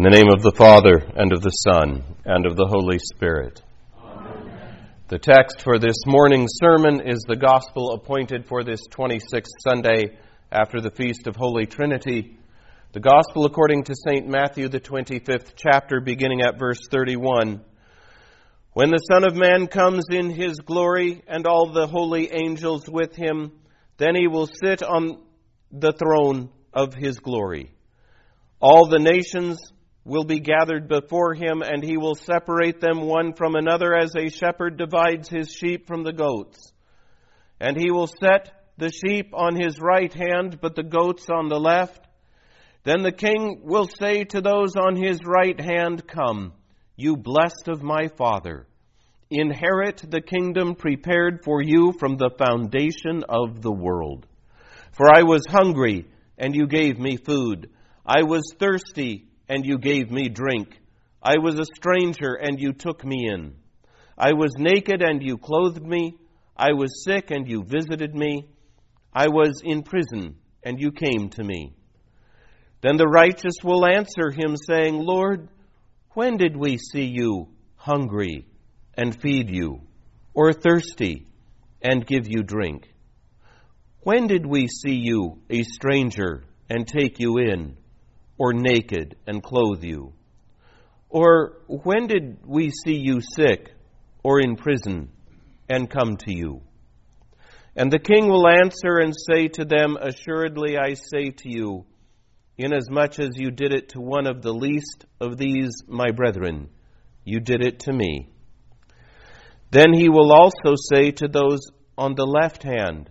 In the name of the Father, and of the Son, and of the Holy Spirit. Amen. The text for this morning's sermon is the gospel appointed for this 26th Sunday after the Feast of Holy Trinity. The gospel according to St. Matthew, the 25th chapter, beginning at verse 31. When the Son of Man comes in his glory and all the holy angels with him, then he will sit on the throne of his glory. All the nations will be gathered before him, and he will separate them one from another as a shepherd divides his sheep from the goats. And he will set the sheep on his right hand, but the goats on the left. Then the king will say to those on his right hand, Come, you blessed of my Father, inherit the kingdom prepared for you from the foundation of the world. For I was hungry, and you gave me food. I was thirsty, and you gave me drink. I was a stranger, and you took me in. I was naked, and you clothed me. I was sick, and you visited me. I was in prison, and you came to me. Then the righteous will answer him, saying, Lord, when did we see you hungry and feed you, or thirsty and give you drink? When did we see you a stranger and take you in? Or naked and clothe you? Or when did we see you sick or in prison and come to you? And the king will answer and say to them, Assuredly I say to you, inasmuch as you did it to one of the least of these my brethren, you did it to me. Then he will also say to those on the left hand,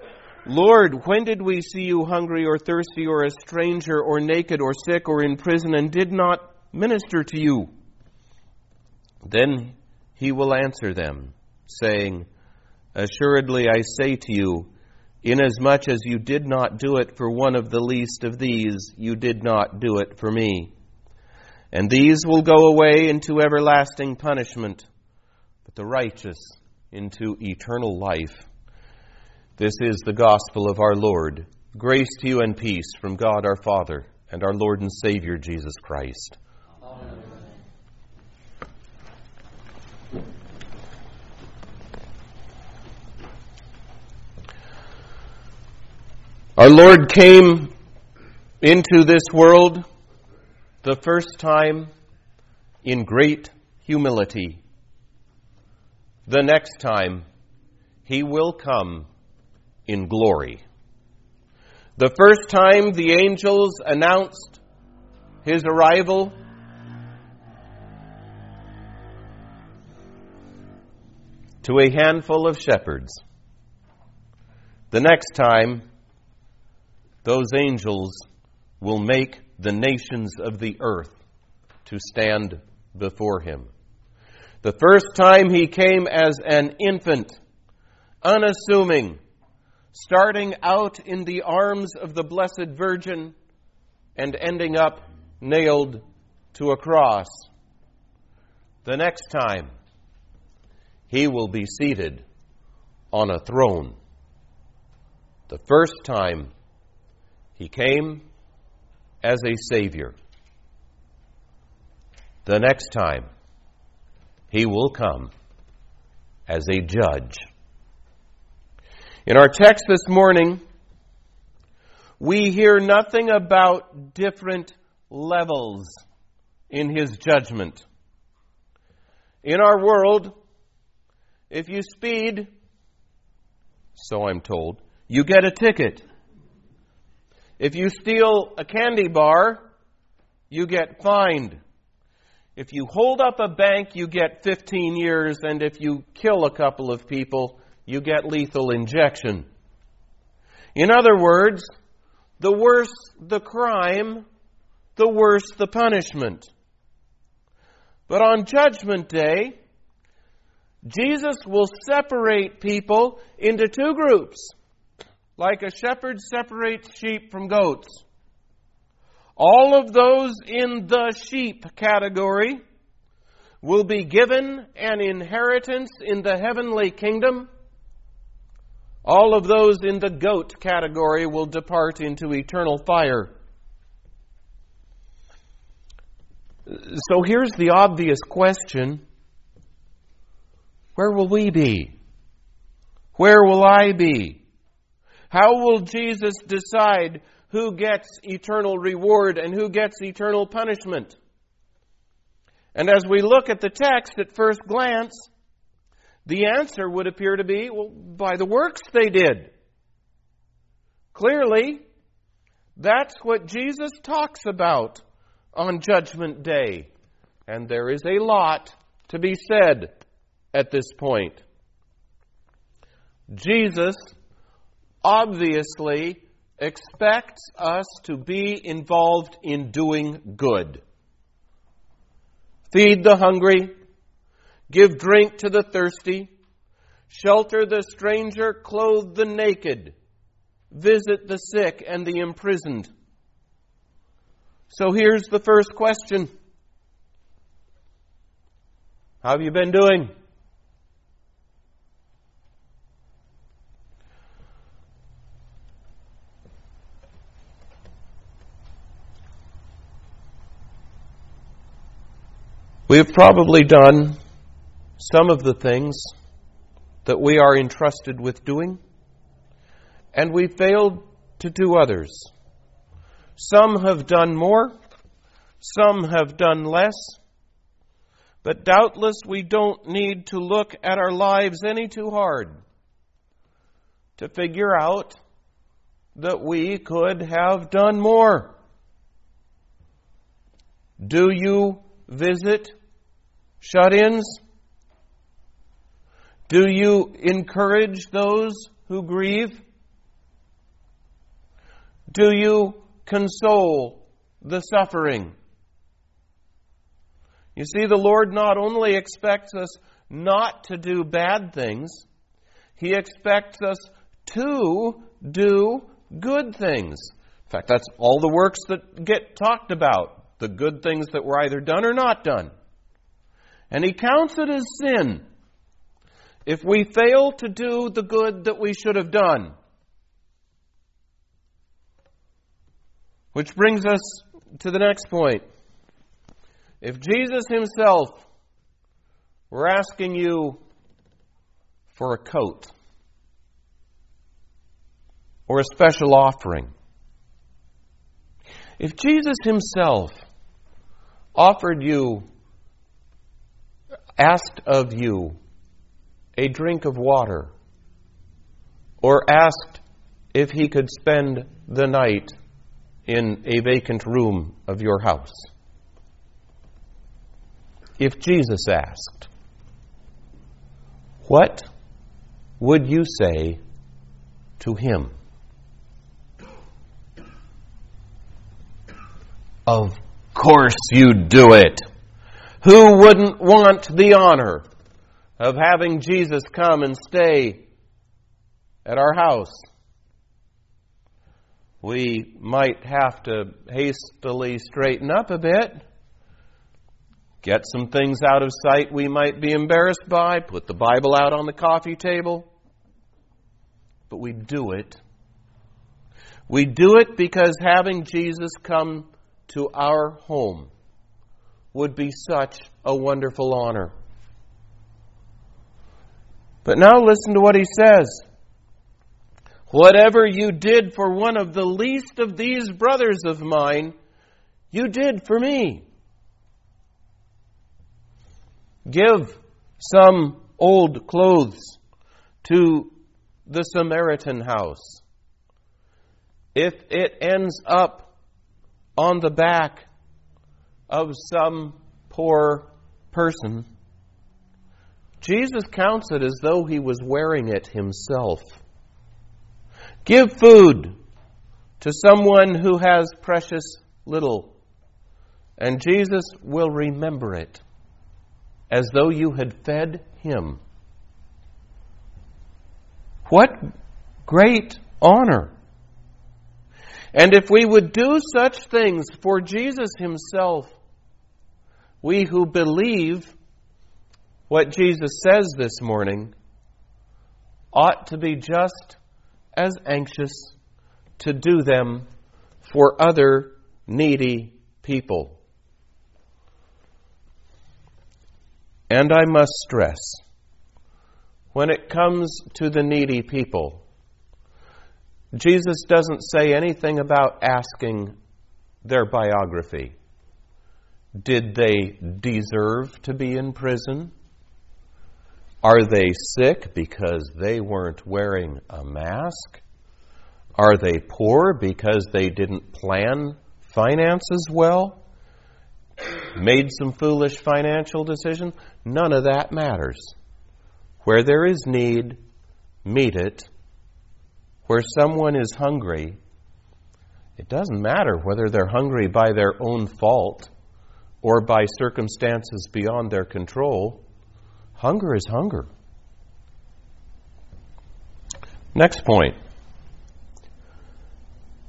Lord, when did we see you hungry or thirsty or a stranger or naked or sick or in prison and did not minister to you? Then he will answer them, saying, Assuredly I say to you, inasmuch as you did not do it for one of the least of these, you did not do it for me. And these will go away into everlasting punishment, but the righteous into eternal life. This is the gospel of our Lord. Grace to you and peace from God our Father and our Lord and Savior Jesus Christ. Amen. Our Lord came into this world the first time in great humility. The next time, he will come in glory. The first time the angels announced his arrival, to a handful of shepherds. The next time, those angels will make the nations of the earth to stand before him. The first time he came as an infant, unassuming, starting out in the arms of the Blessed Virgin and ending up nailed to a cross. The next time, he will be seated on a throne. The first time, he came as a Savior. The next time, he will come as a judge. In our text this morning, we hear nothing about different levels in his judgment. In our world, if you speed, so I'm told, you get a ticket. If you steal a candy bar, you get fined. If you hold up a bank, you get 15 years, and if you kill a couple of people, you get lethal injection. In other words, the worse the crime, the worse the punishment. But on Judgment Day, Jesus will separate people into two groups, like a shepherd separates sheep from goats. All of those in the sheep category will be given an inheritance in the heavenly kingdom. All of those in the goat category will depart into eternal fire. So here's the obvious question Where will we be? Where will I be? How will Jesus decide who gets eternal reward and who gets eternal punishment? And as we look at the text at first glance, the answer would appear to be well, by the works they did. Clearly, that's what Jesus talks about on Judgment Day. And there is a lot to be said at this point. Jesus obviously expects us to be involved in doing good. Feed the hungry, give drink to the thirsty, shelter the stranger, clothe the naked, visit the sick and the imprisoned. So here's the first question How have you been doing? We have probably done some of the things that we are entrusted with doing, and we failed to do others. Some have done more, some have done less, but doubtless we don't need to look at our lives any too hard to figure out that we could have done more. Do you visit shut ins? Do you encourage those who grieve? Do you console the suffering? You see, the Lord not only expects us not to do bad things, He expects us to do good things. In fact, that's all the works that get talked about the good things that were either done or not done. And He counts it as sin if we fail to do the good that we should have done. Which brings us to the next point. If Jesus himself were asking you for a coat or a special offering, if Jesus himself offered you, asked of you a drink of water, or asked if he could spend the night in a vacant room of your house? If Jesus asked, what would you say to him? Of course you'd do it. Who wouldn't want the honor of having Jesus come and stay at our house? we might have to hastily straighten up a bit, get some things out of sight we might be embarrassed by, put the Bible out on the coffee table. But we do it. We do it because having Jesus come to our home would be such a wonderful honor. But now listen to what he says. Whatever you did for one of the least of these brothers of mine, you did for me. Give some old clothes to the Samaritan house. If it ends up on the back of some poor person, Jesus counts it as though he was wearing it himself. Give food to someone who has precious little, and Jesus will remember it as though you had fed him. What great honor! And if we would do such things for Jesus Himself, we who believe what Jesus says this morning ought to be just as anxious to do them for other needy people. And I must stress, when it comes to the needy people, Jesus doesn't say anything about asking their biography. Did they deserve to be in prison? Are they sick because they weren't wearing a mask? Are they poor because they didn't plan finances well? Made some foolish financial decision? None of that matters. Where there is need, meet it where someone is hungry, it doesn't matter whether they're hungry by their own fault or by circumstances beyond their control. Hunger is hunger. Next point.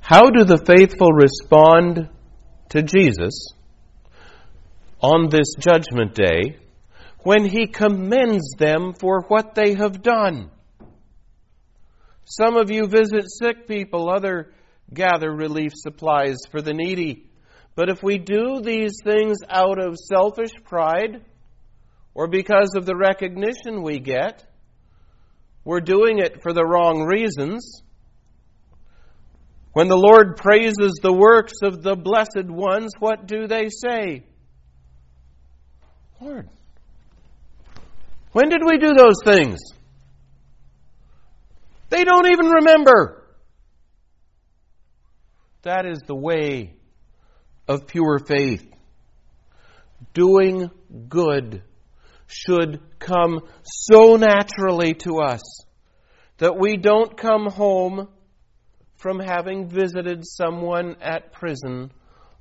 How do the faithful respond to Jesus on this judgment day when he commends them for what they have done? Some of you visit sick people, other gather relief supplies for the needy. But if we do these things out of selfish pride or because of the recognition we get, we're doing it for the wrong reasons. When the Lord praises the works of the blessed ones, what do they say? Lord, when did we do those things? They don't even remember. That is the way of pure faith. Doing good should come so naturally to us that we don't come home from having visited someone at prison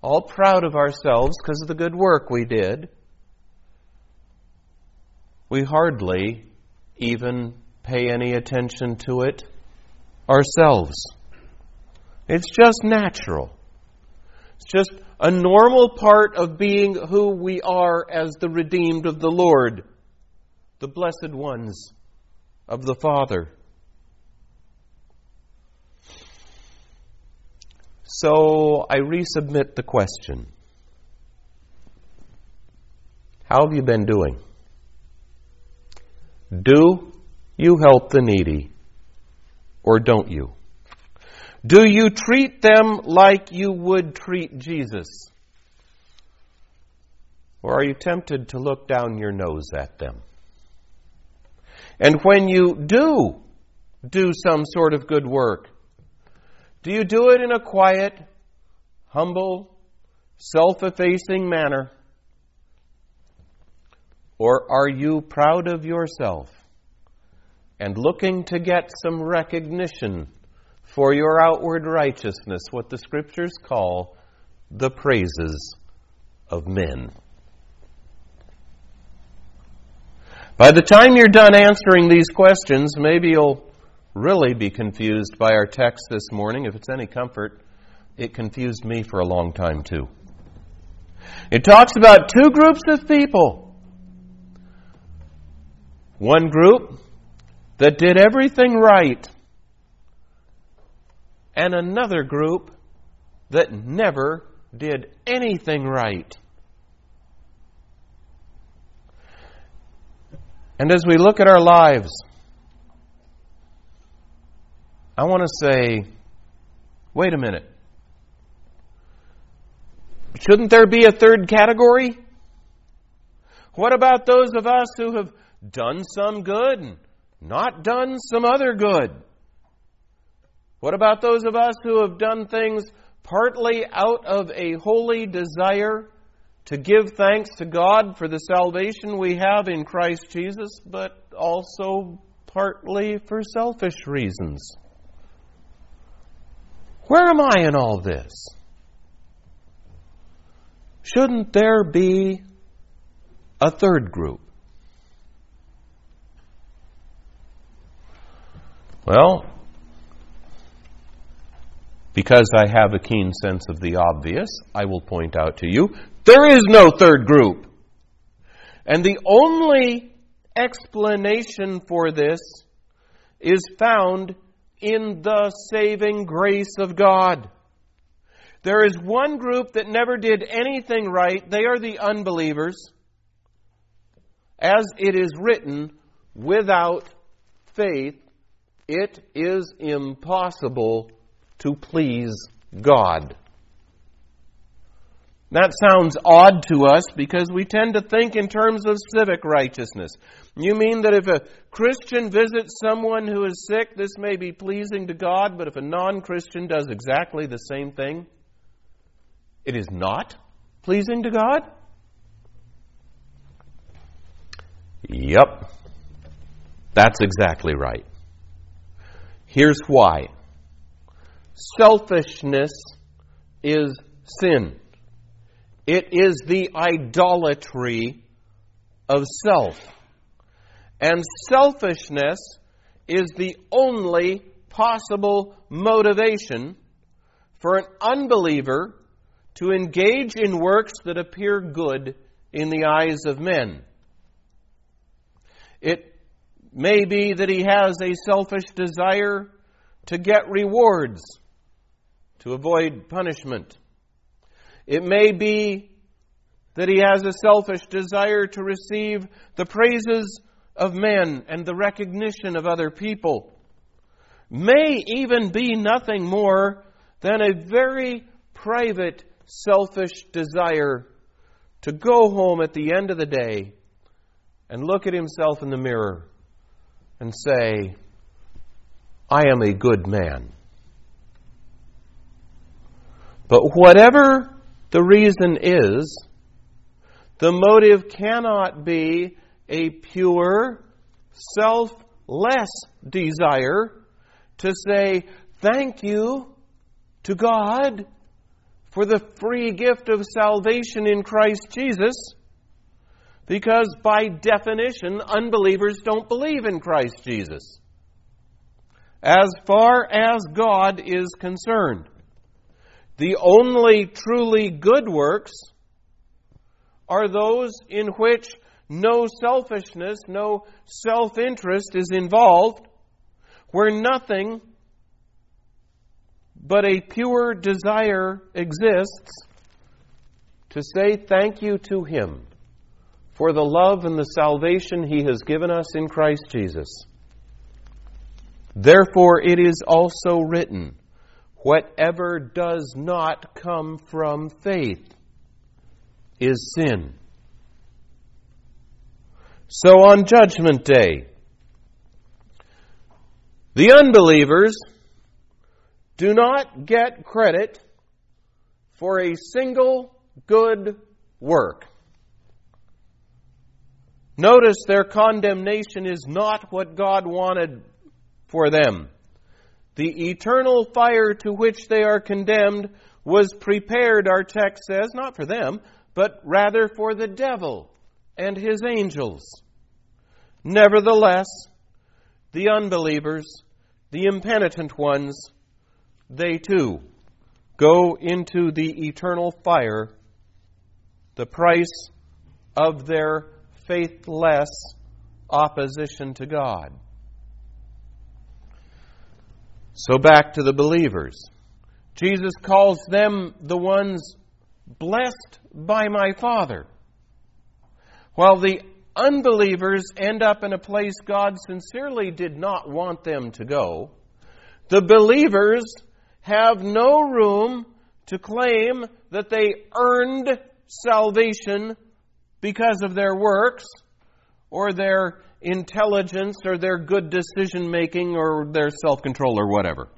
all proud of ourselves because of the good work we did. We hardly even pay any attention to it ourselves. It's just natural. It's just a normal part of being who we are as the redeemed of the Lord, the blessed ones of the Father. So I resubmit the question How have you been doing? Do you help the needy? Or don't you? Do you treat them like you would treat Jesus? Or are you tempted to look down your nose at them? And when you do do some sort of good work, do you do it in a quiet, humble, self effacing manner? Or are you proud of yourself and looking to get some recognition for your outward righteousness, what the Scriptures call the praises of men. By the time you're done answering these questions, maybe you'll really be confused by our text this morning. If it's any comfort, it confused me for a long time too. It talks about two groups of people. One group that did everything right, and another group that never did anything right. And as we look at our lives, I want to say, wait a minute. Shouldn't there be a third category? What about those of us who have done some good and not done some other good? What about those of us who have done things partly out of a holy desire to give thanks to God for the salvation we have in Christ Jesus, but also partly for selfish reasons? Where am I in all this? Shouldn't there be a third group? Well, because I have a keen sense of the obvious, I will point out to you there is no third group. And the only explanation for this is found in the saving grace of God. There is one group that never did anything right. They are the unbelievers. As it is written, without faith, it is impossible to please God. That sounds odd to us because we tend to think in terms of civic righteousness. You mean that if a Christian visits someone who is sick, this may be pleasing to God, but if a non Christian does exactly the same thing, it is not pleasing to God? Yep. That's exactly right. Here's why selfishness is sin, it is the idolatry of self. And selfishness is the only possible motivation for an unbeliever to engage in works that appear good in the eyes of men. It may be that he has a selfish desire to get rewards, to avoid punishment. It may be that he has a selfish desire to receive the praises of men and the recognition of other people. May even be nothing more than a very private, selfish desire to go home at the end of the day and look at himself in the mirror and say, I am a good man. But whatever the reason is, the motive cannot be a pure, selfless desire to say thank you to God for the free gift of salvation in Christ Jesus because, by definition, unbelievers don't believe in Christ Jesus. As far as God is concerned, the only truly good works are those in which no selfishness, no self interest is involved, where nothing but a pure desire exists to say thank you to Him for the love and the salvation He has given us in Christ Jesus. Therefore, it is also written, whatever does not come from faith is sin. So on Judgment Day, the unbelievers do not get credit for a single good work. Notice their condemnation is not what God wanted for them. The eternal fire to which they are condemned was prepared, our text says, not for them, but rather for the devil and his angels. Nevertheless, the unbelievers, the impenitent ones, they too go into the eternal fire, the price of their faithless opposition to God. So back to the believers. Jesus calls them the ones blessed by my Father. While the unbelievers end up in a place God sincerely did not want them to go, the believers have no room to claim that they earned salvation because of their works or their intelligence or their good decision making or their self control or whatever.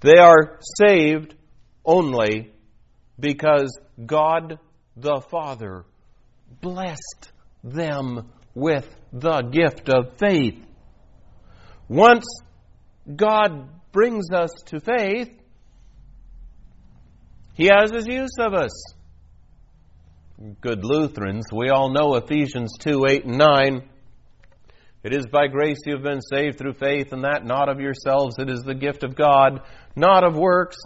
They are saved only because God the Father blessed them with the gift of faith. Once God brings us to faith, He has His use of us good Lutherans, we all know Ephesians 2 8 and 9. It is by grace you have been saved through faith, and that not of yourselves. It is the gift of God, not of works,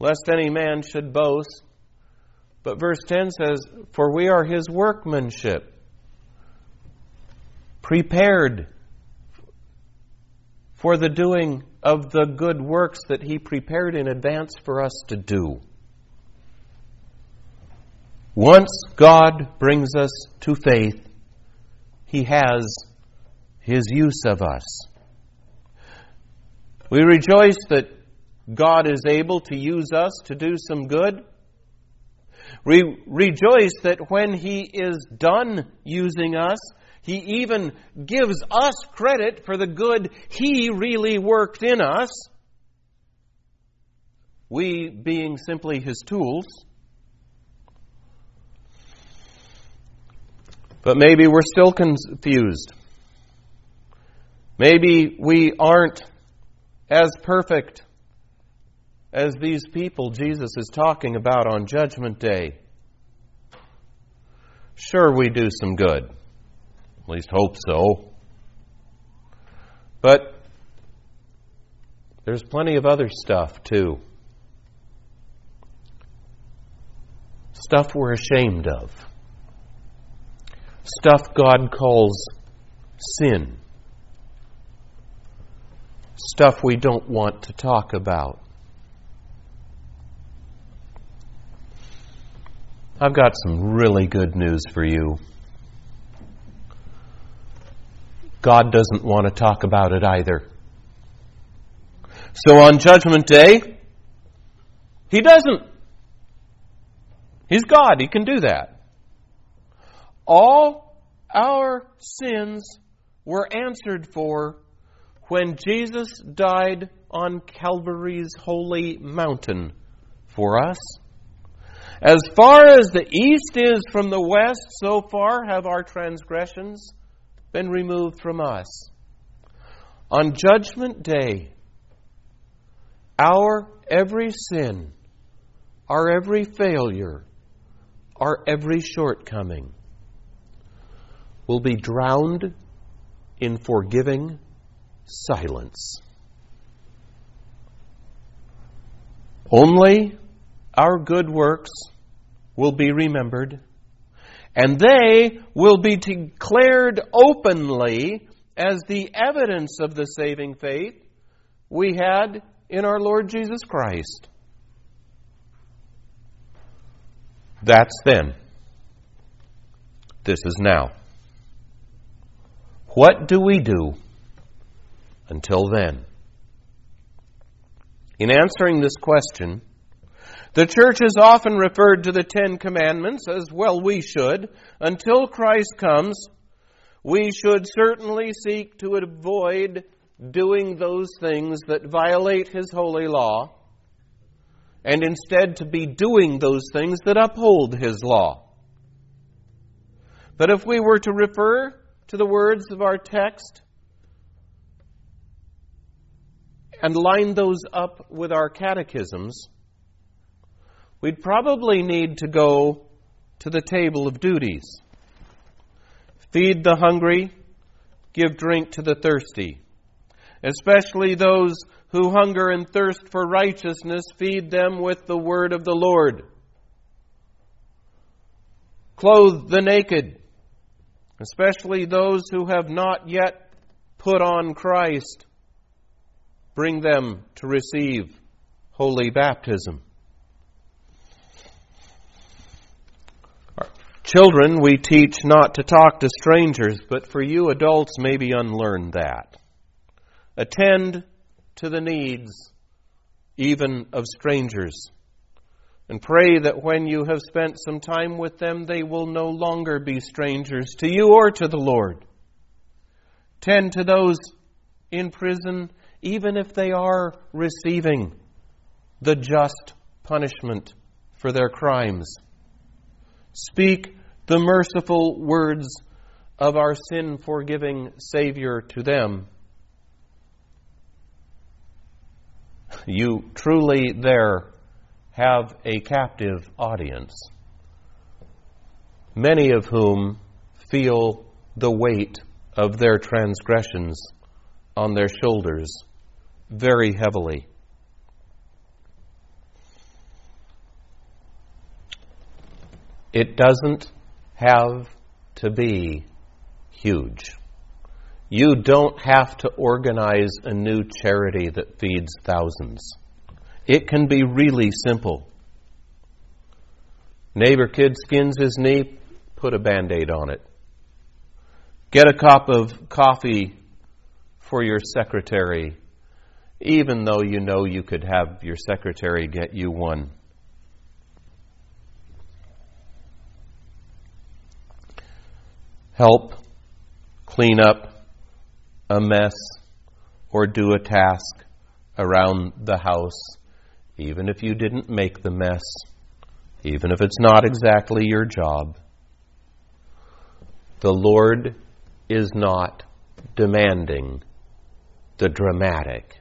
lest any man should boast. But verse 10 says, For we are his workmanship, prepared for the doing of the good works that he prepared in advance for us to do. Once God brings us to faith, he has His use of us. We rejoice that God is able to use us to do some good. We rejoice that when He is done using us, He even gives us credit for the good He really worked in us. We being simply His tools. But maybe we're still confused. Maybe we aren't as perfect as these people Jesus is talking about on Judgment Day. Sure, we do some good. At least hope so. But there's plenty of other stuff, too. Stuff we're ashamed of stuff God calls sin, stuff we don't want to talk about. I've got some really good news for you. God doesn't want to talk about it either. So on Judgment Day, He doesn't. He's God. He can do that. All our sins were answered for when Jesus died on Calvary's holy mountain for us. As far as the east is from the west, so far have our transgressions been removed from us. On Judgment Day, our every sin, our every failure, our every shortcoming will be drowned in forgiving silence. Only our good works will be remembered, and they will be declared openly as the evidence of the saving faith we had in our Lord Jesus Christ. That's then. This is now. What do we do until then? In answering this question, the church has often referred to the Ten Commandments as well we should. Until Christ comes, we should certainly seek to avoid doing those things that violate His holy law, and instead to be doing those things that uphold His law. But if we were to refer to the words of our text and line those up with our catechisms, we'd probably need to go to the table of duties. Feed the hungry, give drink to the thirsty. Especially those who hunger and thirst for righteousness, feed them with the word of the Lord. Clothe the naked, especially those who have not yet put on Christ. Bring them to receive holy baptism. Children, we teach not to talk to strangers, but for you adults, maybe unlearn that. Attend to the needs even of strangers. And pray that when you have spent some time with them, they will no longer be strangers to you or to the Lord. Tend to those in prison, even if they are receiving the just punishment for their crimes. Speak the merciful words of our sin forgiving Savior to them. You truly there have a captive audience, many of whom feel the weight of their transgressions on their shoulders very heavily. It doesn't have to be huge. You don't have to organize a new charity that feeds thousands. It can be really simple. Neighbor kid skins his knee, put a band aid on it. Get a cup of coffee for your secretary, even though you know you could have your secretary get you one. Help clean up a mess or do a task around the house, even if you didn't make the mess, even if it's not exactly your job. The Lord is not demanding the dramatic.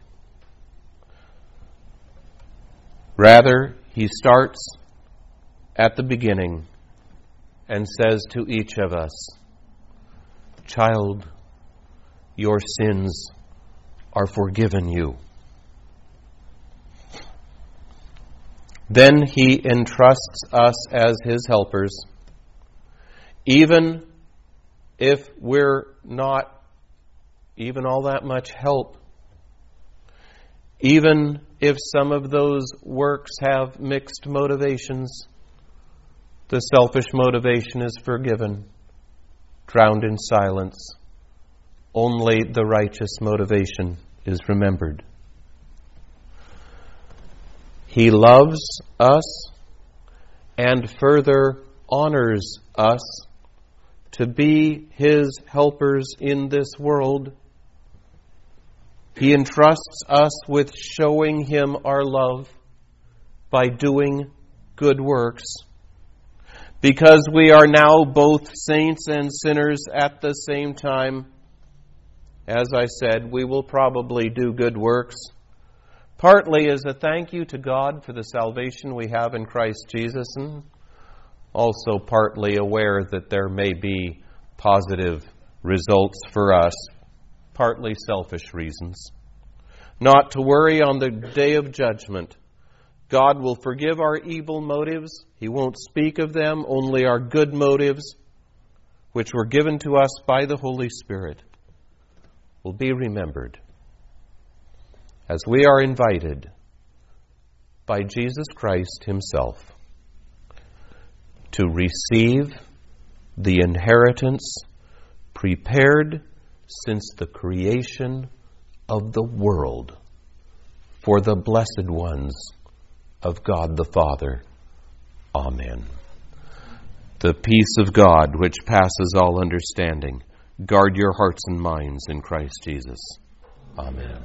Rather, he starts at the beginning and says to each of us, Child, your sins are forgiven you. Then he entrusts us as his helpers, even if we're not even all that much help. Even if some of those works have mixed motivations, the selfish motivation is forgiven, drowned in silence. Only the righteous motivation is remembered. He loves us and further honors us to be His helpers in this world. He entrusts us with showing Him our love by doing good works. Because we are now both saints and sinners at the same time, as I said, we will probably do good works, partly as a thank you to God for the salvation we have in Christ Jesus, and also partly aware that there may be positive results for us, partly selfish reasons. Not to worry on the day of judgment. God will forgive our evil motives. He won't speak of them, only our good motives, which were given to us by the Holy Spirit will be remembered as we are invited by Jesus Christ Himself to receive the inheritance prepared since the creation of the world for the blessed ones of God the Father. Amen. The peace of God, which passes all understanding Guard your hearts and minds in Christ Jesus. Amen.